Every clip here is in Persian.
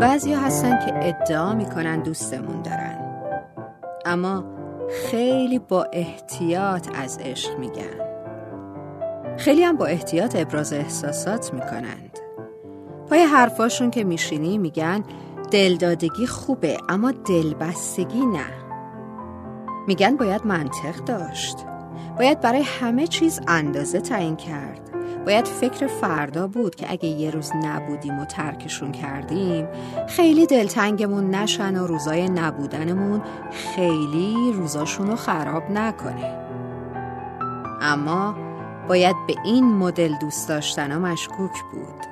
بعضی هستن که ادعا می‌کنن دوستمون دارن. اما خیلی با احتیاط از عشق میگن. خیلی هم با احتیاط ابراز احساسات می‌کنند. پای حرفاشون که میشینی میگن دلدادگی خوبه اما دلبستگی نه. میگن باید منطق داشت. باید برای همه چیز اندازه تعیین کرد. باید فکر فردا بود که اگه یه روز نبودیم و ترکشون کردیم خیلی دلتنگمون نشن و روزای نبودنمون خیلی روزاشون رو خراب نکنه. اما باید به این مدل دوست داشتن مشکوک بود.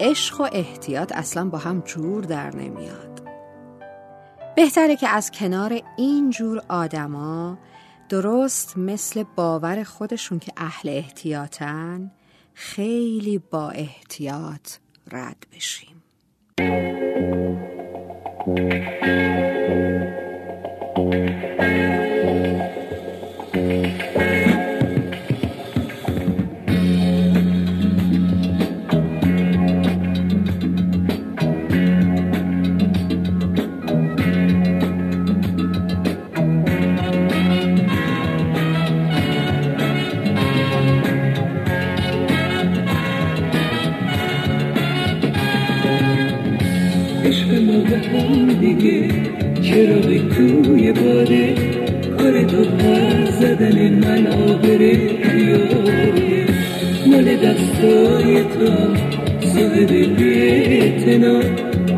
عشق و احتیاط اصلا با هم جور در نمیاد. بهتره که از کنار این جور آدما درست مثل باور خودشون که اهل احتیاطن خیلی با احتیاط رد بشیم. دیگه چراغی توی باده کار تو پر زدن من آبره بیاره مال دستای تو صاحب بیتنا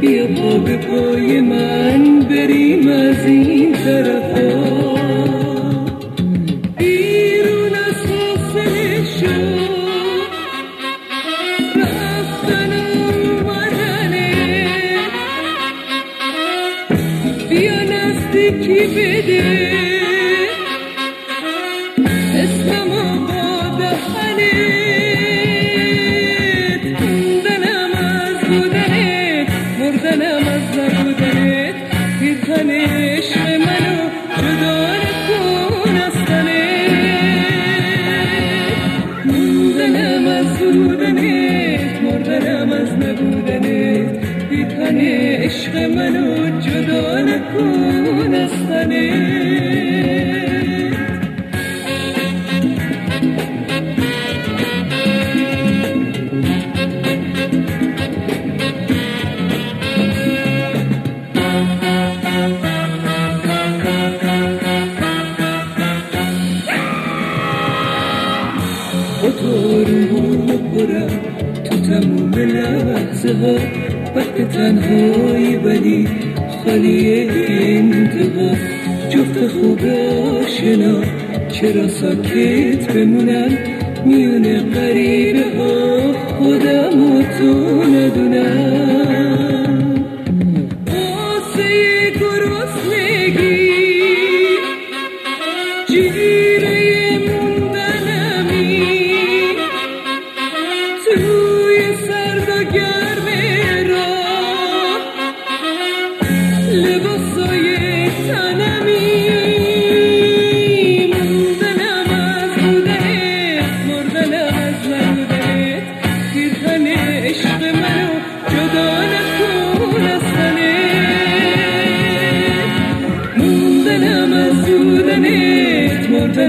بیا پا به پای من بریم از این طرفا یکی بده اسمم با دهنت موندنم از بودنت مردنم از نبودنت پیرهن عشق منو جدا نکن از موندنم از بودنت پیرهن عشق منو جدا نکن از تو تموم لحظه ها وقت تنهایی ولی خالی انتقا جفت خوب آشنا چرا ساکت بمونم؟ میونه قریبه ها خودم و تو ندونم. آسه جیره موندنمی. توی سرد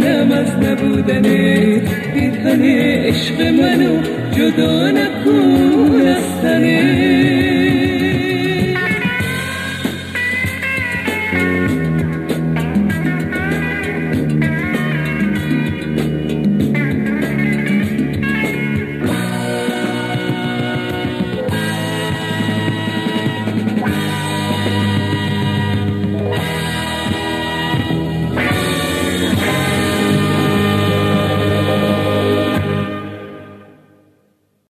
منم از نبودنه بیتن عشق منو جدا نکن از تنه